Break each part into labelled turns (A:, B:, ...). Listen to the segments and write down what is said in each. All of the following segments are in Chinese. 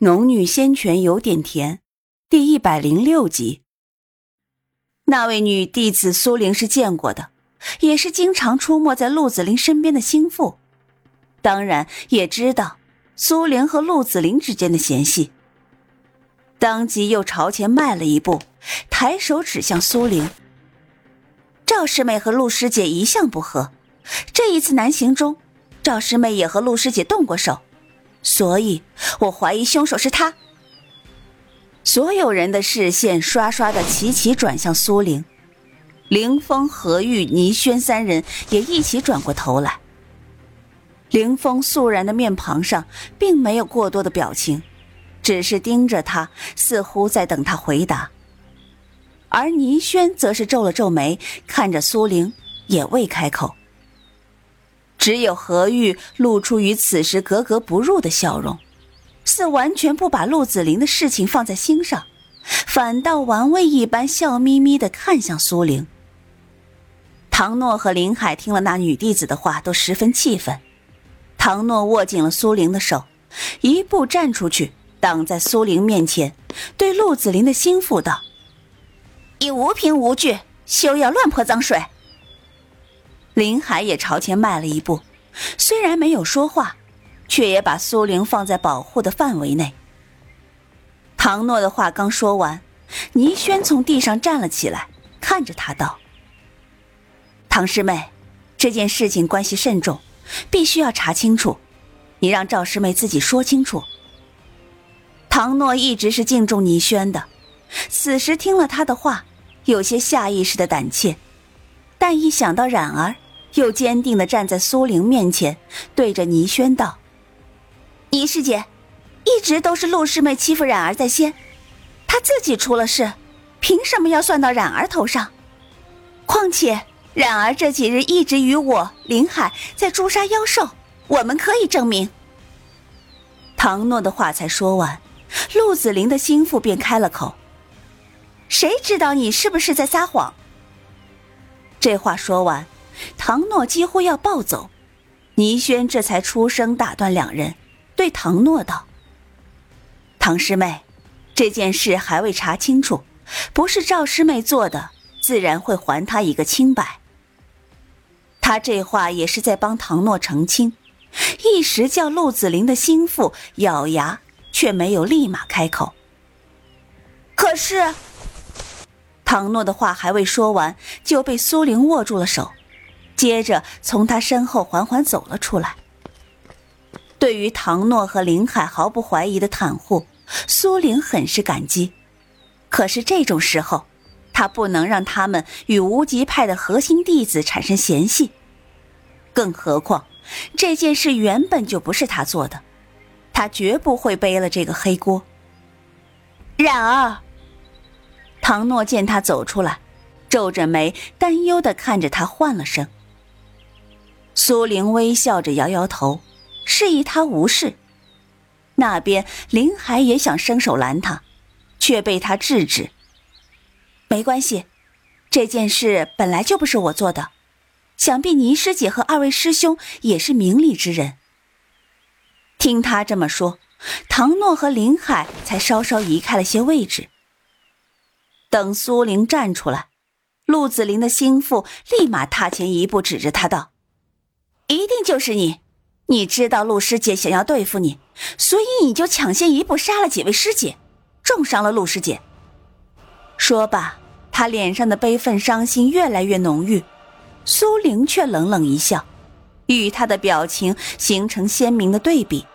A: 农女仙泉有点甜，第一百零六集。那位女弟子苏玲是见过的，也是经常出没在陆子霖身边的心腹，当然也知道苏玲和陆子霖之间的嫌隙。当即又朝前迈了一步，抬手指向苏玲：“赵师妹和陆师姐一向不和，这一次南行中，赵师妹也和陆师姐动过手。”所以，我怀疑凶手是他。所有人的视线刷刷的齐齐转向苏玲，凌风、何玉、倪轩三人也一起转过头来。凌风肃然的面庞上并没有过多的表情，只是盯着他，似乎在等他回答。而倪轩则是皱了皱眉，看着苏玲，也未开口。只有何玉露出与此时格格不入的笑容，似完全不把陆子霖的事情放在心上，反倒玩味一般笑眯眯的看向苏玲。唐诺和林海听了那女弟子的话，都十分气愤。唐诺握紧了苏玲的手，一步站出去，挡在苏玲面前，对陆子霖的心腹道：“你无凭无据，休要乱泼脏水。”林海也朝前迈了一步，虽然没有说话，却也把苏玲放在保护的范围内。唐诺的话刚说完，倪轩从地上站了起来，看着他道：“唐师妹，这件事情关系慎重，必须要查清楚。你让赵师妹自己说清楚。”唐诺一直是敬重倪轩的，此时听了他的话，有些下意识的胆怯，但一想到冉儿。又坚定的站在苏玲面前，对着倪轩道：“倪师姐，一直都是陆师妹欺负冉儿在先，她自己出了事，凭什么要算到冉儿头上？况且冉儿这几日一直与我林海在诛杀妖兽，我们可以证明。”唐诺的话才说完，陆子霖的心腹便开了口：“谁知道你是不是在撒谎？”这话说完。唐诺几乎要暴走，倪轩这才出声打断两人，对唐诺道：“唐师妹，这件事还未查清楚，不是赵师妹做的，自然会还她一个清白。”他这话也是在帮唐诺澄清，一时叫陆子霖的心腹咬牙，却没有立马开口。可是，唐诺的话还未说完，就被苏玲握住了手。接着从他身后缓缓走了出来。对于唐诺和林海毫不怀疑的袒护，苏玲很是感激。可是这种时候，他不能让他们与无极派的核心弟子产生嫌隙。更何况这件事原本就不是他做的，他绝不会背了这个黑锅。然而，唐诺见他走出来，皱着眉，担忧的看着他，唤了声。苏玲微笑着摇摇头，示意他无事。那边林海也想伸手拦他，却被他制止。没关系，这件事本来就不是我做的，想必倪师姐和二位师兄也是明理之人。听他这么说，唐诺和林海才稍稍移开了些位置。等苏玲站出来，陆子霖的心腹立马踏前一步，指着他道。一定就是你！你知道陆师姐想要对付你，所以你就抢先一步杀了几位师姐，重伤了陆师姐。说罢，他脸上的悲愤伤心越来越浓郁。苏玲却冷冷一笑，与他的表情形成鲜明的对比，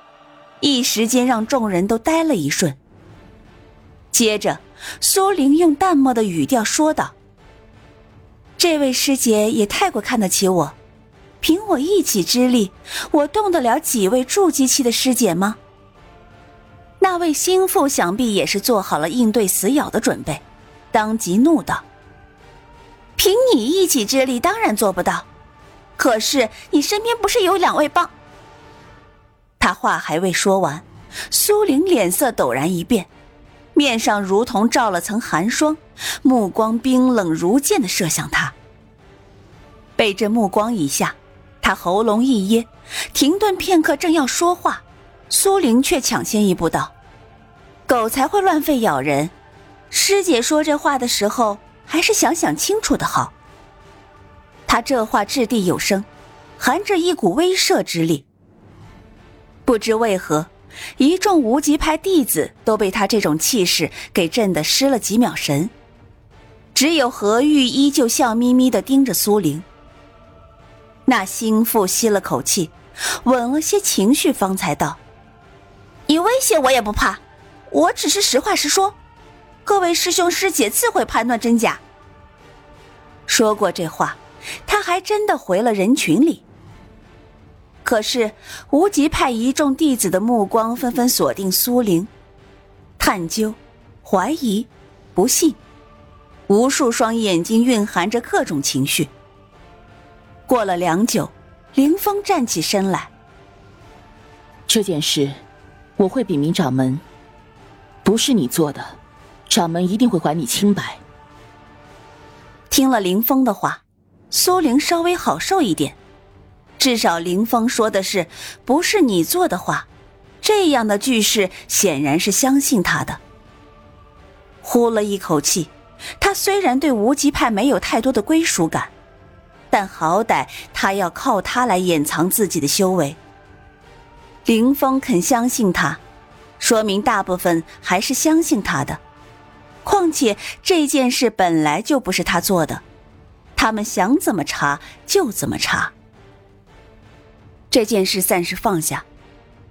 A: 一时间让众人都呆了一瞬。接着，苏玲用淡漠的语调说道：“这位师姐也太过看得起我。”凭我一己之力，我动得了几位筑基期的师姐吗？那位心腹想必也是做好了应对死咬的准备，当即怒道：“凭你一己之力，当然做不到。可是你身边不是有两位帮？”他话还未说完，苏玲脸色陡然一变，面上如同罩了层寒霜，目光冰冷如剑的射向他。被这目光一下。他喉咙一噎，停顿片刻，正要说话，苏玲却抢先一步道：“狗才会乱吠咬人。师姐说这话的时候，还是想想清楚的好。他这话掷地有声，含着一股威慑之力。不知为何，一众无极派弟子都被他这种气势给震得失了几秒神。只有何玉依旧笑眯眯的盯着苏玲。那心腹吸了口气，稳了些情绪，方才道：“你威胁我也不怕，我只是实话实说。各位师兄师姐自会判断真假。”说过这话，他还真的回了人群里。可是无极派一众弟子的目光纷纷锁定苏玲，探究、怀疑、不信，无数双眼睛蕴含着各种情绪。过了良久，凌风站起身来。
B: 这件事，我会禀明掌门，不是你做的，掌门一定会还你清白。
A: 听了凌风的话，苏玲稍微好受一点，至少凌风说的是不是你做的话，这样的句式显然是相信他的。呼了一口气，他虽然对无极派没有太多的归属感。但好歹他要靠他来掩藏自己的修为。林峰肯相信他，说明大部分还是相信他的。况且这件事本来就不是他做的，他们想怎么查就怎么查。这件事暂时放下，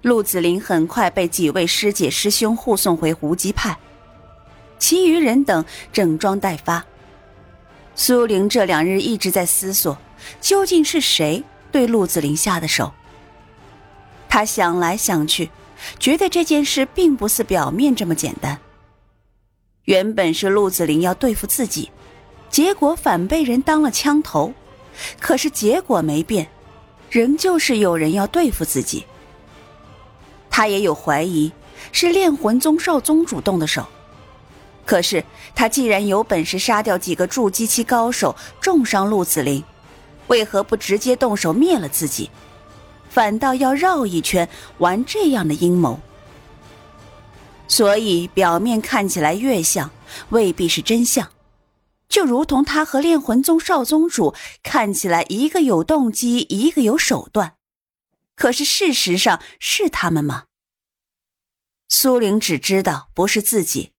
A: 陆子霖很快被几位师姐师兄护送回无极派，其余人等整装待发。苏玲这两日一直在思索，究竟是谁对陆子霖下的手。他想来想去，觉得这件事并不似表面这么简单。原本是陆子霖要对付自己，结果反被人当了枪头。可是结果没变，仍旧是有人要对付自己。他也有怀疑，是炼魂宗少宗主动的手。可是他既然有本事杀掉几个筑基期高手，重伤陆子霖，为何不直接动手灭了自己，反倒要绕一圈玩这样的阴谋？所以表面看起来越像，未必是真相。就如同他和炼魂宗少宗主看起来一个有动机，一个有手段，可是事实上是他们吗？苏玲只知道不是自己。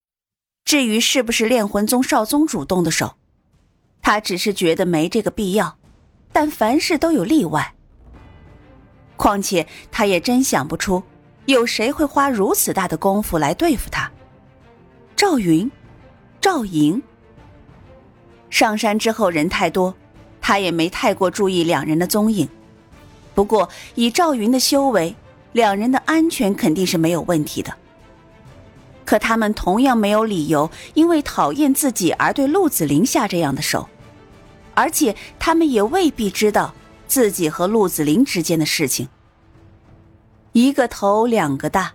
A: 至于是不是炼魂宗少宗主动的手，他只是觉得没这个必要。但凡事都有例外。况且他也真想不出，有谁会花如此大的功夫来对付他。赵云、赵莹。上山之后人太多，他也没太过注意两人的踪影。不过以赵云的修为，两人的安全肯定是没有问题的。可他们同样没有理由因为讨厌自己而对陆子霖下这样的手，而且他们也未必知道自己和陆子霖之间的事情。一个头两个大，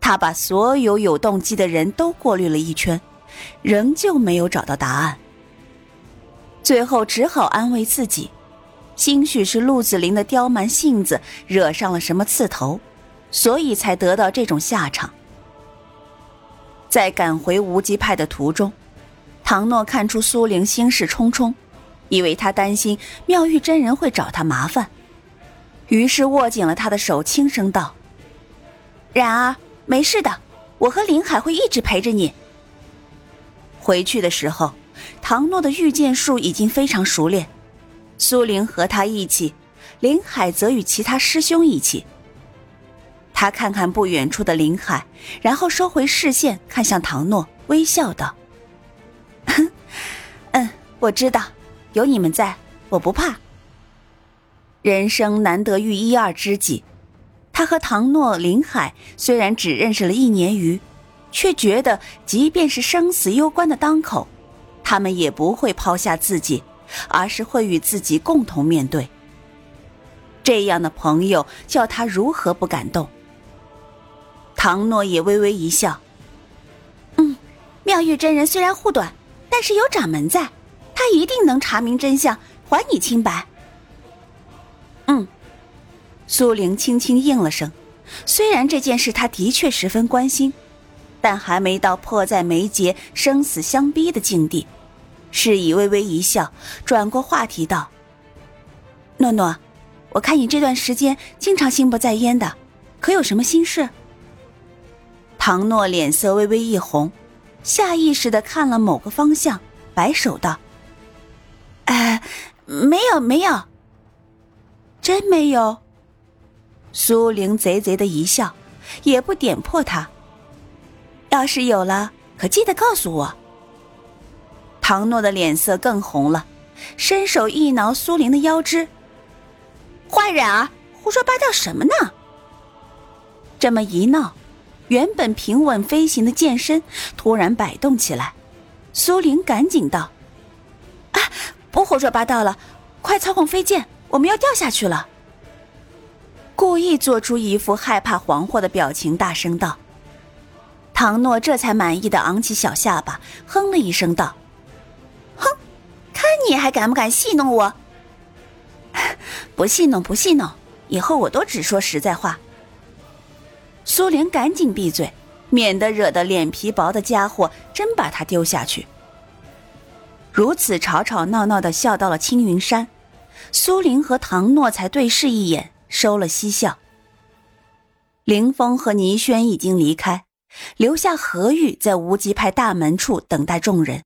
A: 他把所有有动机的人都过滤了一圈，仍旧没有找到答案。最后只好安慰自己，兴许是陆子霖的刁蛮性子惹上了什么刺头，所以才得到这种下场。在赶回无极派的途中，唐诺看出苏玲心事重重，以为他担心妙玉真人会找他麻烦，于是握紧了他的手，轻声道：“然儿，没事的，我和林海会一直陪着你。”回去的时候，唐诺的御剑术已经非常熟练，苏玲和他一起，林海则与其他师兄一起。他看看不远处的林海，然后收回视线，看向唐诺，微笑道：“嗯，我知道，有你们在，我不怕。人生难得遇一二知己，他和唐诺、林海虽然只认识了一年余，却觉得即便是生死攸关的当口，他们也不会抛下自己，而是会与自己共同面对。这样的朋友，叫他如何不感动？”唐诺也微微一笑，嗯，妙玉真人虽然护短，但是有掌门在，他一定能查明真相，还你清白。嗯，苏玲轻轻应了声，虽然这件事他的确十分关心，但还没到迫在眉睫、生死相逼的境地，是以微微一笑，转过话题道：“诺诺，我看你这段时间经常心不在焉的，可有什么心事？”唐诺脸色微微一红，下意识的看了某个方向，摆手道：“哎，没有，没有，真没有。”苏玲贼贼的一笑，也不点破他。要是有了，可记得告诉我。唐诺的脸色更红了，伸手一挠苏玲的腰肢。坏人儿，胡说八道什么呢？这么一闹，原本平稳飞行的剑身突然摆动起来。苏玲赶紧道：“啊，不胡说八道了，快操控飞剑，我们要掉下去了。”故意做出一副害怕惶惑的表情，大声道。唐诺这才满意的昂起小下巴，哼了一声道：“哼，看你还敢不敢戏弄我？不戏弄，不戏弄，以后我都只说实在话。”苏玲赶紧闭嘴，免得惹得脸皮薄的家伙真把他丢下去。如此吵吵闹闹的笑到了青云山，苏玲和唐诺才对视一眼，收了嬉笑。林峰和倪轩已经离开。留下何玉在无极派大门处等待众人。